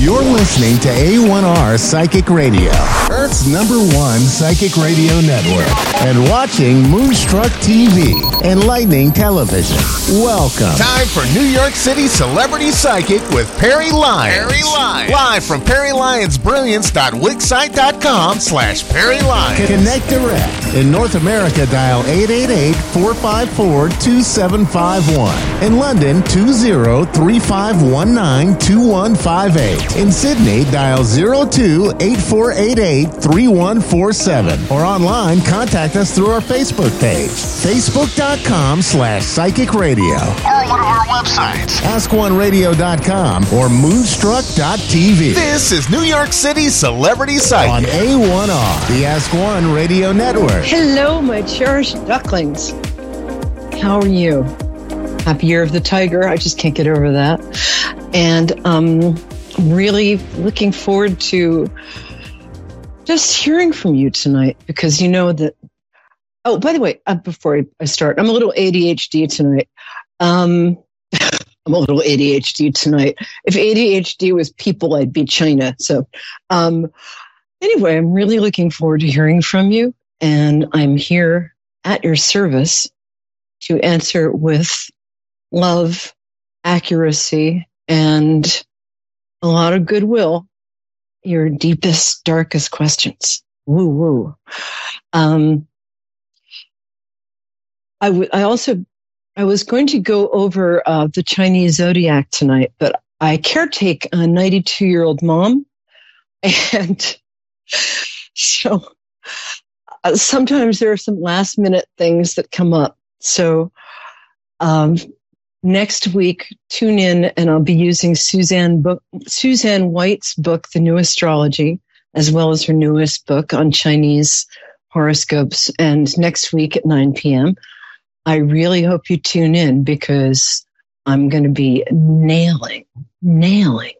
You're listening to A1R Psychic Radio, Earth's number one psychic radio network, and watching Moonstruck TV and Lightning Television. Welcome. Time for New York City Celebrity Psychic with Perry Lyons. Perry Lyons. Live from PerryLyonsBrilliance.wixsite.com slash Perry Lyons. Connect direct. In North America, dial 888-454-2751. In London, 20-3519-2158. In Sydney, dial 02-8488-3147. Or online, contact us through our Facebook page, facebook.com slash psychic radio. Or one of our websites, askoneradio.com or moonstruck.tv. This is New York City Celebrity Psychic on A1R, the Ask One Radio Network. Hello, my cherished ducklings. How are you? Happy Year of the Tiger. I just can't get over that. And um, really looking forward to just hearing from you tonight because you know that. Oh, by the way, uh, before I start, I'm a little ADHD tonight. Um, I'm a little ADHD tonight. If ADHD was people, I'd be China. So, um, anyway, I'm really looking forward to hearing from you, and I'm here at your service to answer with love, accuracy, and a lot of goodwill your deepest, darkest questions. Woo woo. Um, I, w- I also I was going to go over uh, the Chinese zodiac tonight, but I caretake a 92 year old mom, and so uh, sometimes there are some last minute things that come up. So um, next week, tune in and I'll be using Suzanne book, Suzanne White's book, The New Astrology, as well as her newest book on Chinese horoscopes. And next week at 9 p.m., I really hope you tune in because I'm going to be nailing, nailing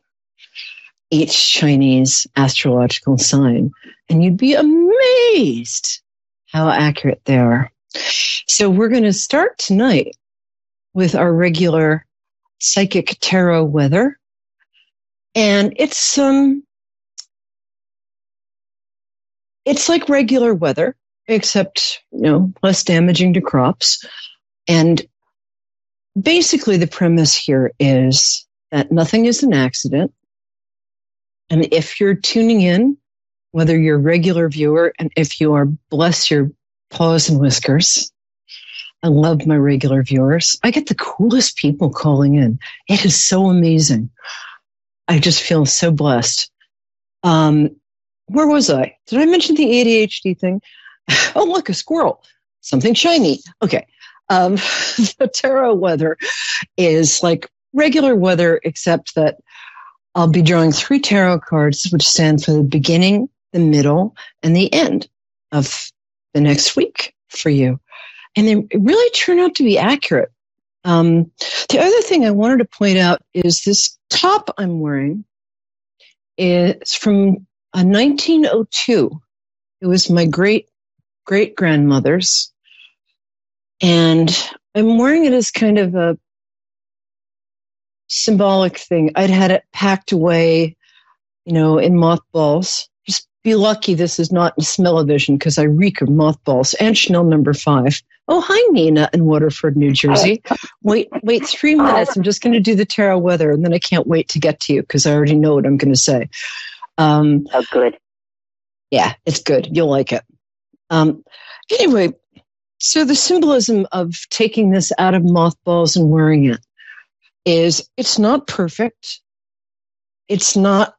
each Chinese astrological sign. And you'd be amazed how accurate they are. So we're going to start tonight with our regular psychic tarot weather. And it's um it's like regular weather, except you know, less damaging to crops. And basically the premise here is that nothing is an accident. And if you're tuning in, whether you're a regular viewer and if you are bless your paws and whiskers, I love my regular viewers. I get the coolest people calling in. It is so amazing. I just feel so blessed. Um, where was I? Did I mention the ADHD thing? oh, look, a squirrel, something shiny. Okay. Um, the tarot weather is like regular weather, except that I'll be drawing three tarot cards, which stand for the beginning, the middle, and the end of the next week for you and they really turn out to be accurate. Um, the other thing I wanted to point out is this top I'm wearing is from a 1902. It was my great great grandmother's, and I'm wearing it as kind of a symbolic thing. I'd had it packed away, you know, in mothballs Just be lucky this is not in smell-o-vision because I reek of mothballs. And Chanel number five. Oh, hi, Nina in Waterford, New Jersey. Wait, wait three minutes. I'm just going to do the tarot weather, and then I can't wait to get to you because I already know what I'm going to say. Um, oh, good. Yeah, it's good. You'll like it. Um, anyway, so the symbolism of taking this out of mothballs and wearing it is it's not perfect. It's not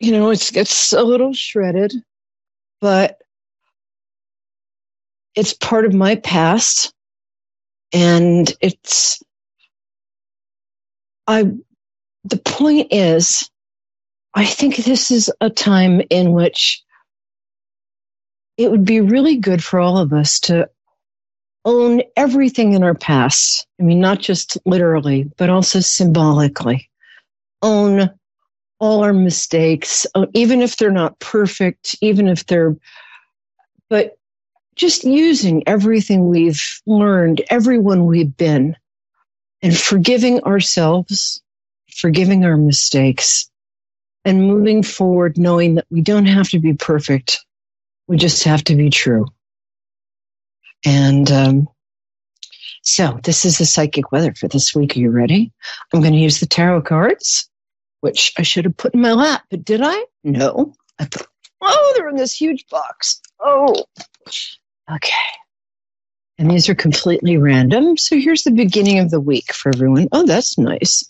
you know, it's it's a little shredded, but it's part of my past and it's I the point is I think this is a time in which it would be really good for all of us to own everything in our past. I mean, not just literally, but also symbolically. Own all our mistakes, even if they're not perfect, even if they're, but just using everything we've learned, everyone we've been, and forgiving ourselves, forgiving our mistakes, and moving forward, knowing that we don't have to be perfect. We just have to be true. And um, so this is the psychic weather for this week. Are you ready? I'm going to use the tarot cards, which I should have put in my lap, but did I? No. I thought, oh, they're in this huge box. Oh, okay. And these are completely random. So here's the beginning of the week for everyone. Oh, that's nice.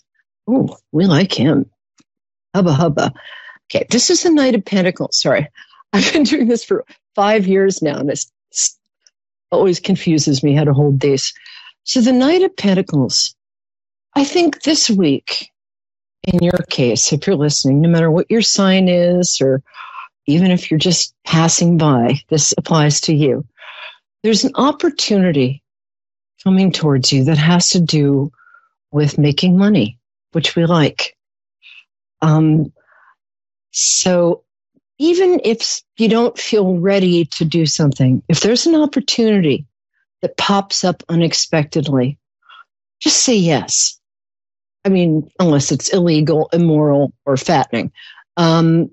Oh, we like him. Hubba hubba. Okay, this is the Knight of Pentacles. Sorry. I've been doing this for five years now, and it always confuses me how to hold these. So the Knight of Pentacles, I think this week, in your case, if you're listening, no matter what your sign is, or even if you're just passing by, this applies to you. There's an opportunity coming towards you that has to do with making money, which we like. Um, so even if you don't feel ready to do something, if there's an opportunity that pops up unexpectedly, just say yes. I mean, unless it's illegal, immoral, or fattening. Um,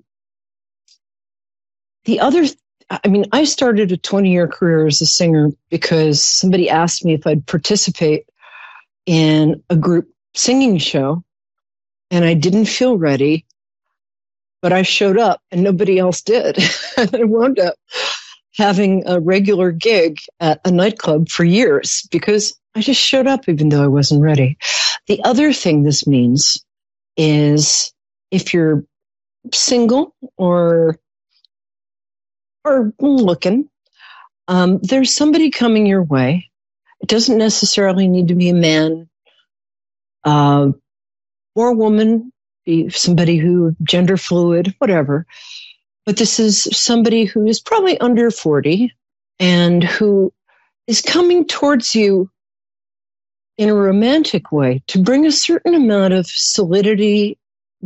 the other, I mean, I started a 20 year career as a singer because somebody asked me if I'd participate in a group singing show and I didn't feel ready, but I showed up and nobody else did. and I wound up having a regular gig at a nightclub for years because I just showed up even though I wasn't ready. The other thing this means is if you're single or or looking, um, there's somebody coming your way. It doesn't necessarily need to be a man. Uh, or a woman, be somebody who gender fluid, whatever. But this is somebody who is probably under 40 and who is coming towards you in a romantic way to bring a certain amount of solidity,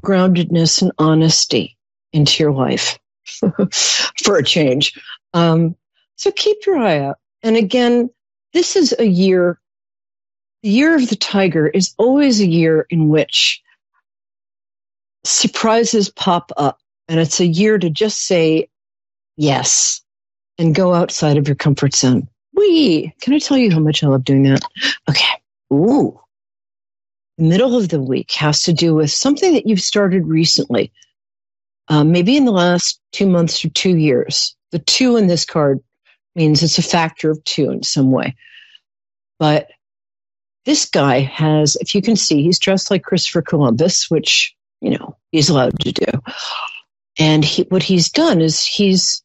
groundedness, and honesty into your life for a change. Um, so keep your eye out. And again, this is a year the year of the tiger is always a year in which surprises pop up. And it's a year to just say yes and go outside of your comfort zone. We can I tell you how much I love doing that? Okay. Ooh. The middle of the week has to do with something that you've started recently, um, maybe in the last two months or two years. The two in this card means it's a factor of two in some way. But this guy has, if you can see, he's dressed like Christopher Columbus, which, you know, he's allowed to do. And he, what he's done is he's,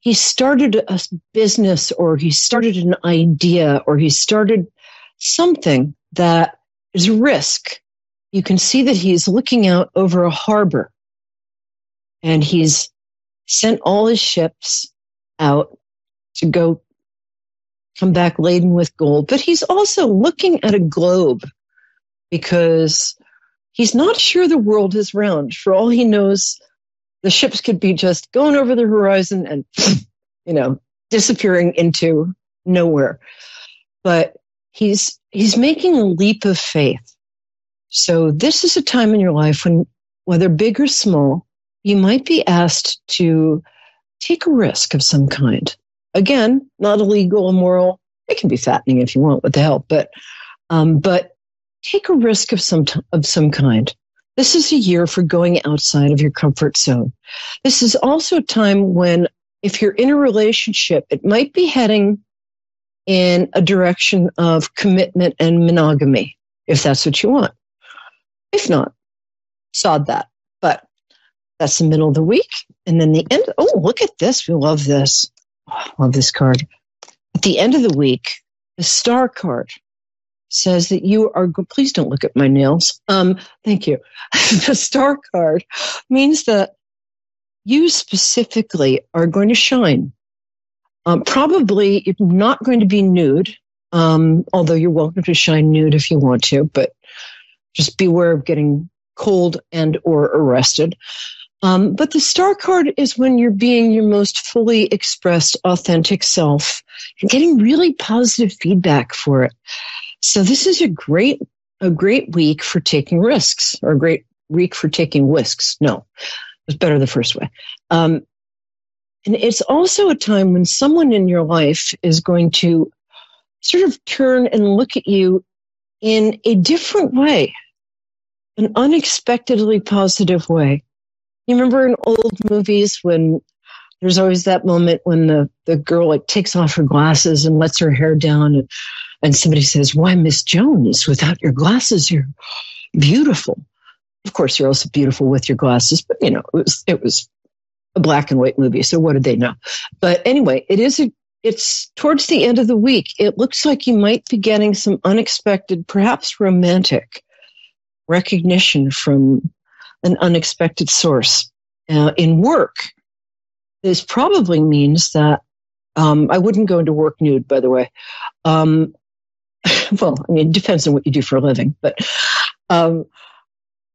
he started a business or he started an idea or he started something that is risk. You can see that he's looking out over a harbor and he's sent all his ships out to go come back laden with gold, but he's also looking at a globe because he's not sure the world is round. For all he knows, the ships could be just going over the horizon and, you know, disappearing into nowhere. But he's, he's making a leap of faith. So this is a time in your life when, whether big or small, you might be asked to take a risk of some kind. Again, not illegal, immoral. It can be fattening if you want, what the hell? But, um, but take a risk of some t- of some kind. This is a year for going outside of your comfort zone. This is also a time when, if you're in a relationship, it might be heading in a direction of commitment and monogamy, if that's what you want. If not, sod that. But that's the middle of the week. And then the end. Oh, look at this. We love this. Oh, love this card. At the end of the week, the star card says that you are, please don't look at my nails. Um, thank you. the star card means that you specifically are going to shine. Um, probably you're not going to be nude, um, although you're welcome to shine nude if you want to, but just beware of getting cold and or arrested. Um, but the star card is when you're being your most fully expressed, authentic self and getting really positive feedback for it. So this is a great, a great week for taking risks or a great week for taking whisks. No, it was better the first way. Um, and it's also a time when someone in your life is going to sort of turn and look at you in a different way, an unexpectedly positive way. You remember in old movies when there's always that moment when the, the girl like takes off her glasses and lets her hair down and, and somebody says, why Miss Jones, without your glasses, you're beautiful. Of course, you're also beautiful with your glasses, but you know, it was, it was a black and white movie. So what did they know? But anyway, it is a, it's towards the end of the week. It looks like you might be getting some unexpected, perhaps romantic recognition from an unexpected source. Uh, in work, this probably means that um, I wouldn't go into work nude, by the way. Um, well, I mean, it depends on what you do for a living, but um,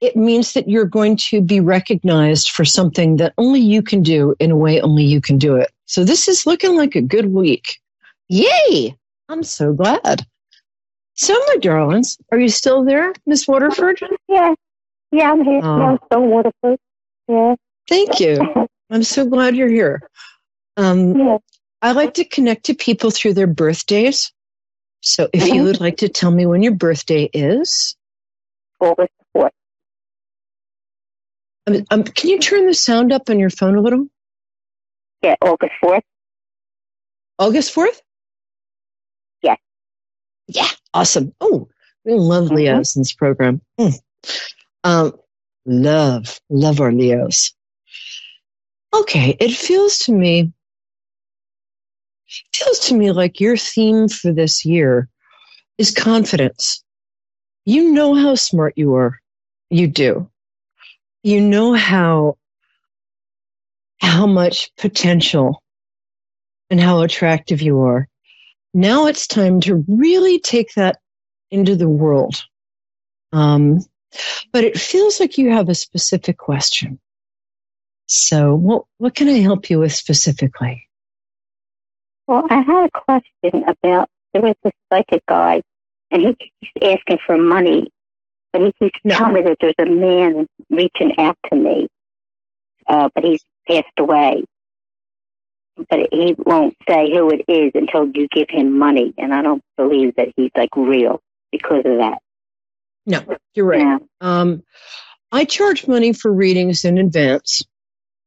it means that you're going to be recognized for something that only you can do in a way only you can do it. So this is looking like a good week. Yay! I'm so glad. So, my darlings, are you still there, Miss Waterford? Yeah. Yeah, I'm here. Oh. I'm still Waterford. Yeah. Thank you. I'm so glad you're here. Um, yeah. I like to connect to people through their birthdays. So if mm-hmm. you would like to tell me when your birthday is. August 4th. Um, um, can you turn the sound up on your phone a little? Yeah, August 4th. August 4th? Yeah. Yeah, awesome. Oh, we love mm-hmm. This program. Mm. Um, love, love our Leos. Okay, it feels to me feels to me like your theme for this year is confidence. You know how smart you are. You do. You know how how much potential and how attractive you are. Now it's time to really take that into the world. Um, but it feels like you have a specific question. So, what, what can I help you with specifically? Well, I had a question about there was this psychic guy, and he keeps asking for money, but he keeps no. telling me that there's a man reaching out to me, uh, but he's passed away. But he won't say who it is until you give him money, and I don't believe that he's like real because of that. No, you're right. Yeah. Um, I charge money for readings in advance.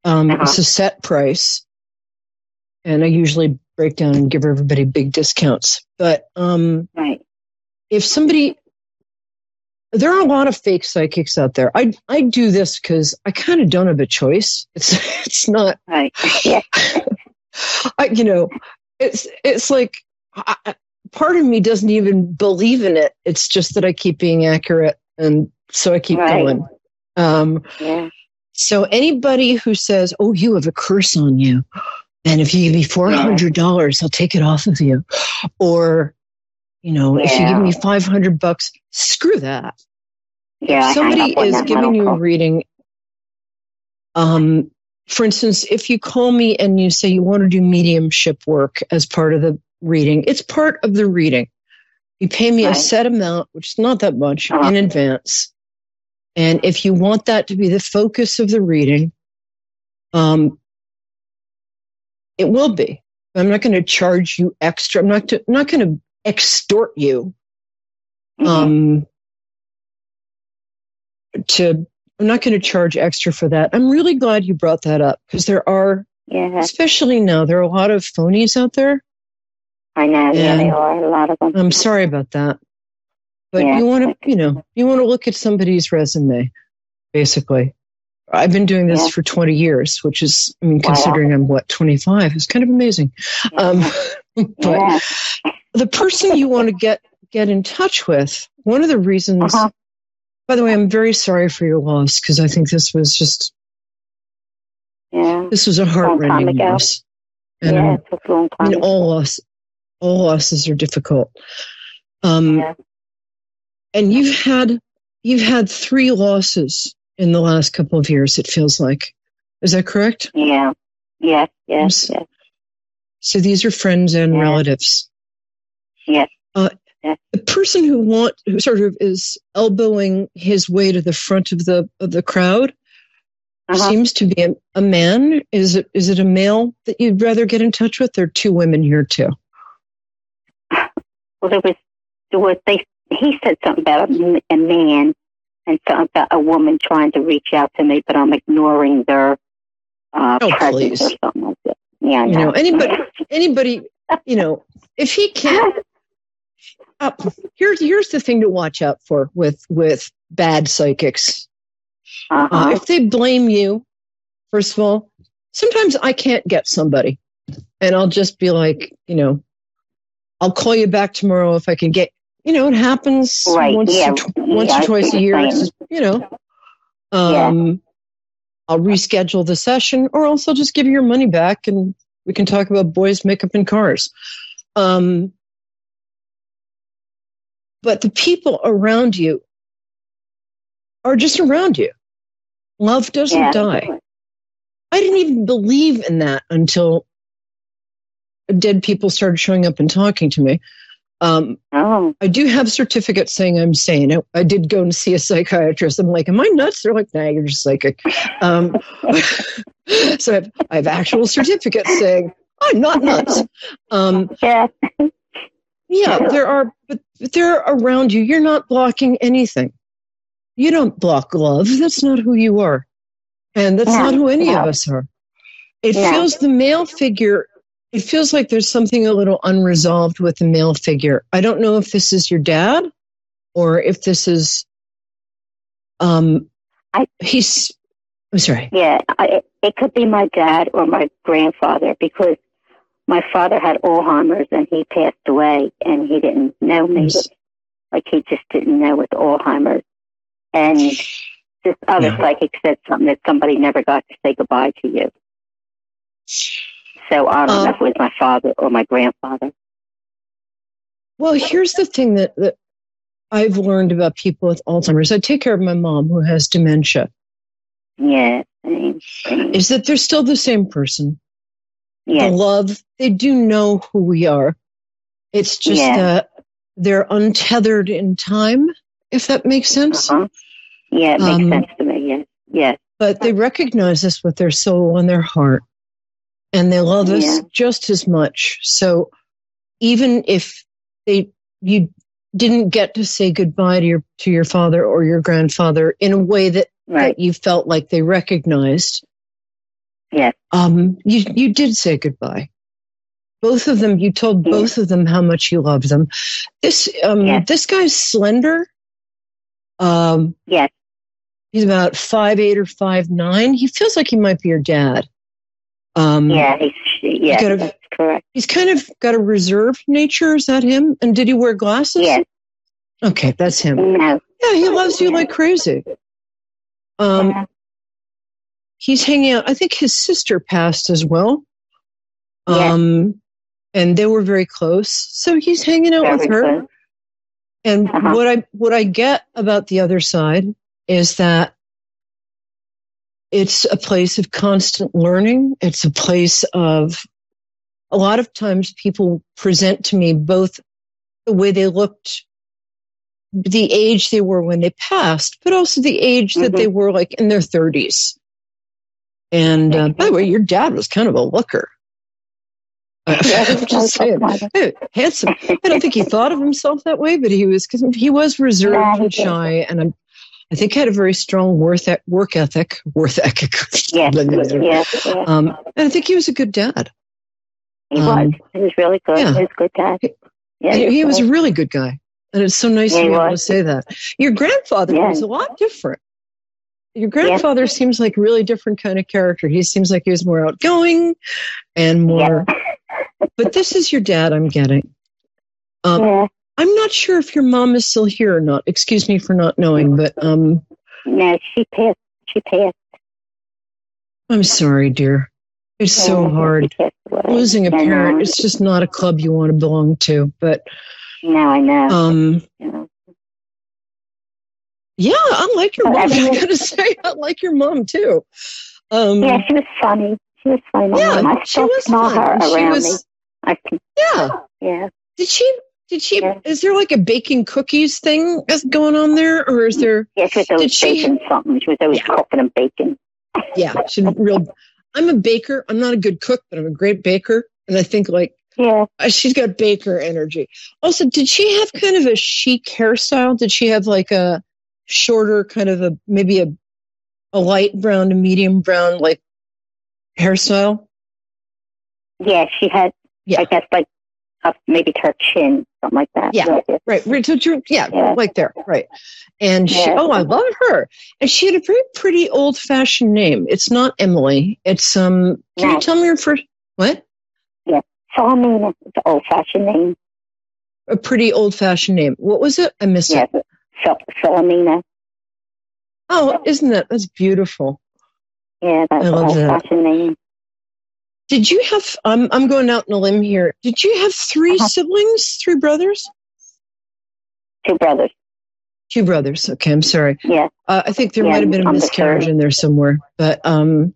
Um, uh-huh. It's a set price, and I usually break down and give everybody big discounts. But um, right. if somebody, there are a lot of fake psychics out there. I I do this because I kind of don't have a choice. It's it's not. Right. Yeah. I you know, it's it's like. I, part of me doesn't even believe in it. It's just that I keep being accurate, and so I keep right. going. Um, yeah. So anybody who says, "Oh, you have a curse on you," and if you give me four hundred dollars, I'll take it off of you, or you know, yeah. if you give me five hundred bucks, screw that. Yeah, if somebody is giving you a reading. Um, for instance, if you call me and you say you want to do mediumship work as part of the reading. It's part of the reading. You pay me right. a set amount, which is not that much, uh-huh. in advance. And if you want that to be the focus of the reading, um, it will be. I'm not going to charge you extra. I'm not. To, I'm not going to extort you. Mm-hmm. Um, to I'm not going to charge extra for that. I'm really glad you brought that up because there are, yeah. especially now, there are a lot of phonies out there I know, yeah, they are a lot of them. I'm sorry about that, but yeah. you want to, you know, you want to look at somebody's resume, basically. I've been doing this yeah. for 20 years, which is, I mean, considering wow. I'm what 25, is kind of amazing. Um, but the person you want to get get in touch with, one of the reasons. Uh-huh. By the way, I'm very sorry for your loss because I think this was just. Yeah. This was a heartrending loss. And yeah, it took a long time. I mean, all loss, all losses are difficult. Um, yeah. And you've had you've had three losses in the last couple of years. It feels like, is that correct? Yeah. Yes. Yes. yes. So these are friends and yeah. relatives. Yes. Uh, Yeah. The person who want who sort of is elbowing his way to the front of the of the crowd Uh-huh. seems to be a, a man. Is it is it a male that you'd rather get in touch with? There are two women here too. Well, there was, there was, they, he said something about a, a man and something about a woman trying to reach out to me, but I'm ignoring their uh, Oh, presence please. or something like that. Yeah, You know, anybody- Anybody, you know, if he can't uh, here's here's the thing to watch out for with with bad psychics. Uh, Uh-huh. if they blame you, first of all, sometimes I can't get somebody, and I'll just be like, you know, I'll call you back tomorrow if I can get. You know, it happens Right, once yeah, or tw- once yeah, or twice a year. Just, you know, Yeah. um, I'll reschedule the session, or else I'll just give you your money back, and we can talk about boys' makeup and cars. Um, but the people around you are just around you. Love doesn't yeah. die. I didn't even believe in that until dead people started showing up and talking to me. Um, Oh, I do have certificates saying I'm sane. I, I did go and see a psychiatrist. I'm like, am I nuts? They're like, nah, you're just psychic. Um, so I have, I have actual certificates saying I'm not nuts. Um, yeah. yeah, there are, but, they're around you. You're not blocking anything. You don't block love. That's not who you are. And that's No, not who any no. of us are. It feels the male figure, it feels like there's something a little unresolved with the male figure. I don't know if this is your dad or if this is, um, I- he's, I'm sorry. Yeah, I, it- could be my dad or my grandfather because my father had Alzheimer's and he passed away and he didn't know me. Yes. Like he just didn't know with Alzheimer's. And this other Yeah. psychic said something that somebody never got to say goodbye to you. So I don't Um, know if it was my father or my grandfather. Well, here's the thing that, that I've learned about people with Alzheimer's. I take care of my mom who has dementia. Yeah, is that they're still the same person. yeah, The love, they do know who we are. It's just Yeah. that they're untethered in time, if that makes sense. uh-huh. yeah, it makes Um, sense to me. Yes, yes, But they recognize us with their soul and their heart, and they love us Yeah. just as much. So even if they you didn't get to say goodbye to your to your father or your grandfather in a way that, right. that you felt like they recognized, Yes, um, you you did say goodbye. Both of them, you told both of them how much you loved them. This um, Yeah. this guy's slender. Um, yes, he's about five eight or five nine. He feels like he might be your dad. Um, yeah, he's, yeah, that's correct. he's kind of got a reserved nature. Is that him? And did he wear glasses? Yes, Okay, that's him. no, Yeah, he loves you like crazy. Um, Yeah. he's hanging out. I think his sister passed as well. Yeah. Um, and they were very close. So he's hanging out with her. good. And Uh-huh. what I what I get about the other side is that it's a place of constant learning. It's a place of a lot of times people present to me both the way they looked, the age they were when they passed, but also the age that Mhm. they were like in their thirties. And uh, by the way, your dad was kind of a looker. Just saying, handsome. I don't think he thought of himself that way, but he was because he was reserved Nah, he and shy, and I'm, I think he had a very strong work work ethic. Work ethic. Yes, yes, yes. Um, and I think he was a good dad. he um, was. He was really good. yeah. He was a good guy. Yeah, And he was a really good guy, and it's so nice Yeah, to be able to say that. Your grandfather Yeah. was a lot different. Your grandfather seems like a really different kind of character. He seems like he was more outgoing and more. but this is your dad. I'm getting. Um, yeah. I'm not sure if your mom is still here or not. Excuse me for not knowing, but um, No, she passed. She passed. I'm sorry, dear. It's so hard. She passed away. Losing a parent, it's just not a club you want to belong to. But No, I know. um, know. yeah, I like your mom. I gotta say, I like your mom too. Um, Yeah, she was funny. She was funny. yeah. I she was smell fun. her She around was- me. I can, Yeah. yeah. Did she? Did she? Is there like a baking cookies thing that's going on there, or is there? Yes, with those Did she- baking something. She was always Yeah. cooking and baking. Yeah, she's real. I'm a baker. I'm not a good cook, but I'm a great baker, and I think like Yeah. uh, she's got baker energy. Also, did she have kind of a chic hairstyle? Did she have like a shorter, kind of a maybe a a light brown to medium brown like hairstyle? Yeah, she had, Yeah. I guess, like up maybe to her chin, something like that. Yeah. Right, right. So, true- yeah, Yeah. like there, right. And she, Yeah. oh, I love her. And she had a very pretty old fashioned name. It's not Emily. It's um. Can you tell me your first? What? Philomena, it's an old fashioned name. A pretty old fashioned name. What was it? I missed Yes. it. Phil- Philomena. Oh, isn't that that's beautiful? Yeah, that's I an old fashioned name. Did you have? I'm I'm going out on a limb here. Did you have 3 Uh-huh. siblings? Three brothers? Two brothers. Two brothers. Okay, I'm sorry. Yeah, Uh, I think there Yeah, might have been a the miscarriage third. in there somewhere. But um,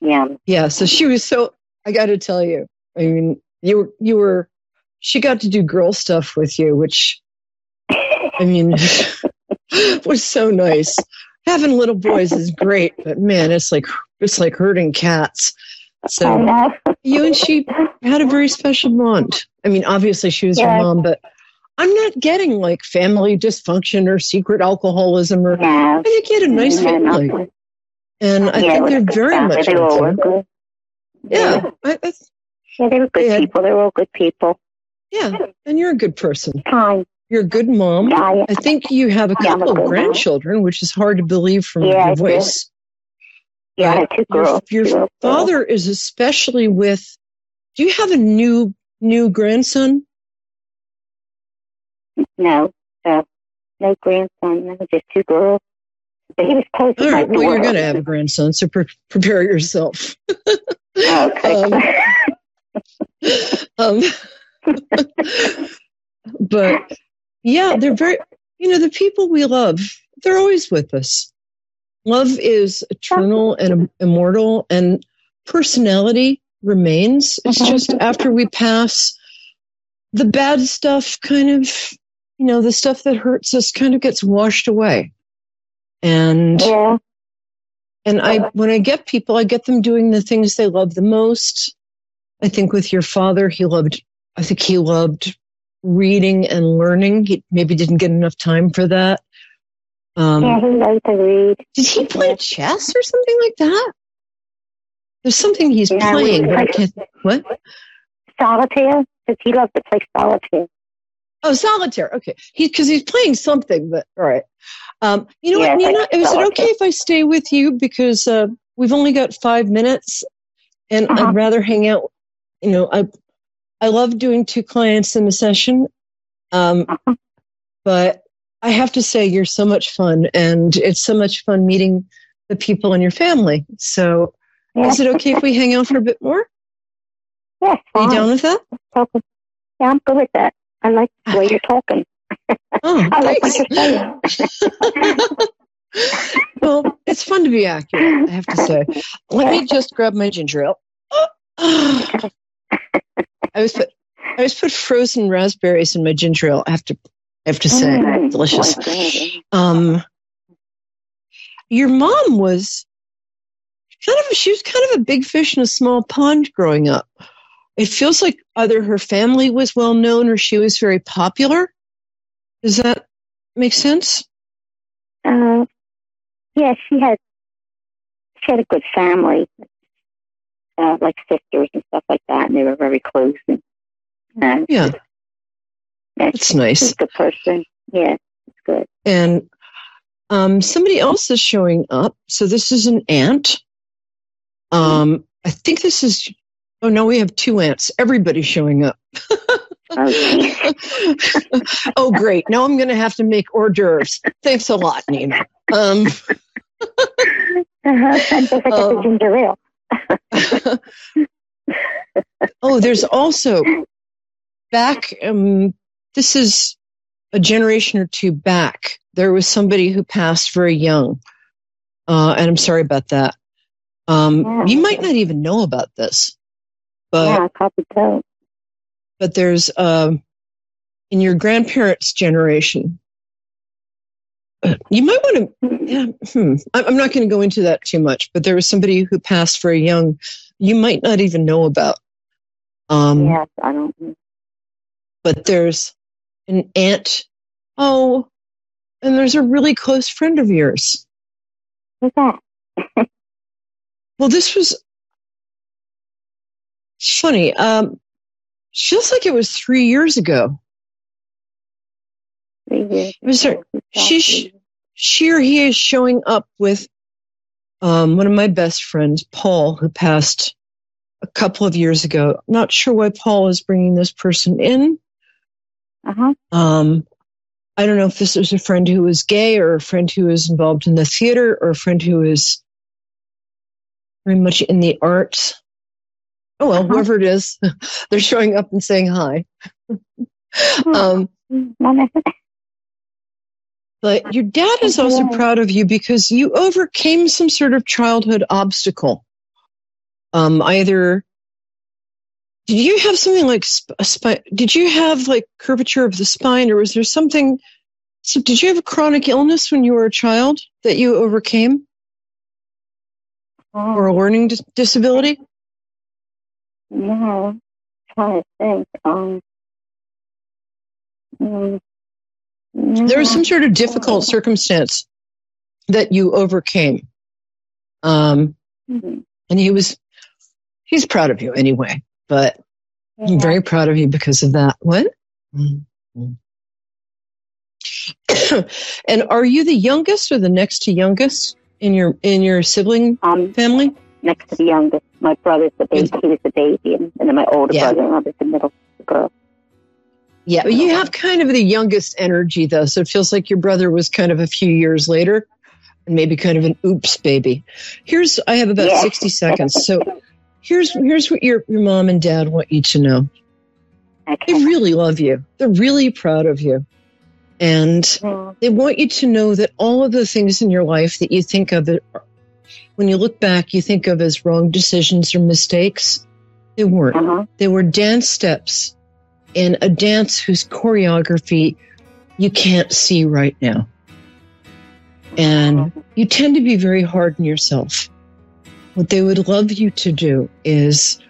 yeah. yeah. So she was so. I got to tell you. I mean, you were you were. She got to do girl stuff with you, which I mean was so nice. Having little boys is great, but man, it's like it's like herding cats. I So you and she had a very special bond. I mean, obviously she was your Yeah. mom, but I'm not getting like family dysfunction or secret alcoholism or. I No. think you had a nice No, family, and I Yeah, it think they're very family. much. They were you. good. Yeah, I, I, Yeah, they were good Yeah. people. They were all good people. yeah, and you're a good person. Kind. You're a good mom. Yeah, I think you have a Yeah, couple of good mom. grandchildren, which is hard to believe from Yeah, your voice. Yeah, two Your- girls. Your, Two girls. father is especially with. Do you have a new new grandson? No, no, no grandson. No, just two girls. But he was close to All right. Well, you're going to have a grandson, so pre- prepare yourself. Okay. Um, but yeah, they're very, you know, the people we love, they're always with us. Love is eternal and immortal, and personality remains. It's Mhm. just after we pass, the bad stuff kind of, you know, the stuff that hurts us kind of gets washed away. And yeah. and I, when I get people, I get them doing the things they love the most. I think with your father, he loved, I think he loved reading and learning. He maybe didn't get enough time for that. Um, Yeah, he liked to read. Did he play chess or something like that? There's something he's he playing, I. What? Solitaire? Because he loved to play solitaire. Oh, solitaire. Okay, he because he's playing something. But all right. Um, you know Yeah, what, Nina? like Is it okay if I stay with you because uh, we've only got five minutes, and Uh-huh. I'd rather hang out. You know, I I love doing two clients in a session, um, Uh-huh. but I have to say you're so much fun, and it's so much fun meeting the people in your family. So, Yeah. is it okay if we hang out for a bit more? Yeah, Are you down with that? Yeah, I'm good with that. I like the way you're talking. Oh, I like what you're saying. well, it's fun to be accurate, I have to say. Let me just grab my ginger ale. I was put I always put frozen raspberries in my ginger ale. I have to I have to say, Mm, delicious. Um, your mom was kind of she was kind of a big fish in a small pond growing up. It feels like either her family was well known or she was very popular. Does that make sense? Uh, yeah, she had she had a good family, uh, like sisters and stuff like that, and they were very close. And, Yeah, yeah, that's she's nice. a good person. Yeah, it's good. And um, somebody else is showing up. So this is an aunt. Um, I think this is. Oh no, we have two aunts. Everybody's showing up. Oh great! Now I'm going to have to make hors d'oeuvres. Thanks a lot, Nina. Um, Uh-huh. And just like Oh. ginger ale. oh, there's also back. Um, this is a generation or two back. There was somebody who passed very young, uh, and I'm sorry about that. Um, Yeah. You might not even know about this, but yeah, I don't. but there's um, in your grandparents' generation, you might want to. Yeah, hmm, I'm not going to go into that too much, but there was somebody who passed very young. You might not even know about. Um, yes, I don't. But there's an aunt. Oh, and there's a really close friend of yours. Who's that? well, this was funny. Um, feels like it was three years ago. Was her, she, she or he is showing up with um, one of my best friends, Paul, who passed a couple of years ago. Not sure why Paul is bringing this person in. Uh-huh. Um, I don't know if this was a friend who was gay or a friend who was involved in the theater or a friend who is very much in the arts. Oh well, uh-huh. whoever it is, they're showing up and saying hi. um, but your dad is also proud of you because you overcame some sort of childhood obstacle. Um, either did you have something like a spine? Did you have like curvature of the spine, or was there something? So, did you have a chronic illness when you were a child that you overcame, or a learning dis- disability? No, I'm trying to think. Um, mm, there was some sort of difficult circumstance that you overcame. Um, mm-hmm. and he was, he's proud of you anyway, but yeah. I'm very proud of you because of that. What? Mm-hmm. and are you the youngest or the next to youngest in your in your sibling um, family? Next to the youngest. My brother's the baby. He was the baby, and, and then my older yeah. brother, and I was the middle girl. Yeah, you have kind of the youngest energy though, so it feels like your brother was kind of a few years later, and maybe kind of an oops baby. Here's I have about yeah. sixty seconds, so here's here's what your your mom and dad want you to know. Okay. They really love you. They're really proud of you. And mm. they want you to know that all of the things in your life that you think of it, when you look back, you think of as wrong decisions or mistakes. They weren't. Uh-huh. They were dance steps in a dance whose choreography you can't see right now. And uh-huh. you tend to be very hard on yourself. What they would love you to do is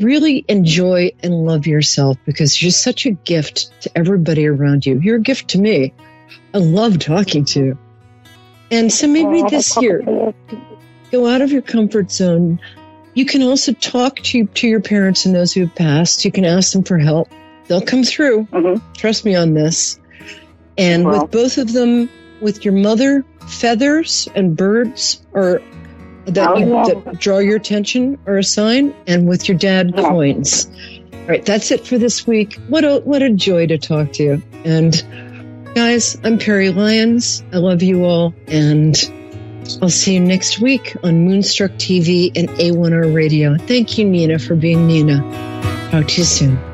really enjoy and love yourself because you're such a gift to everybody around you. You're a gift to me. I love talking to you. And so maybe this year, go out of your comfort zone. You can also talk to, to your parents and those who have passed. You can ask them for help. They'll come through. Mm-hmm. Trust me on this. And with both of them, with your mother, feathers and birds are that, oh, you, yeah. that draw your attention or a sign, and with your dad, yeah. coins. All right, that's it for this week. What a what a joy to talk to you. And guys, I'm Perry Lyons. I love you all, and I'll see you next week on Moonstruck TV and A1R Radio. Thank you, Nina, for being Nina. Talk to you soon.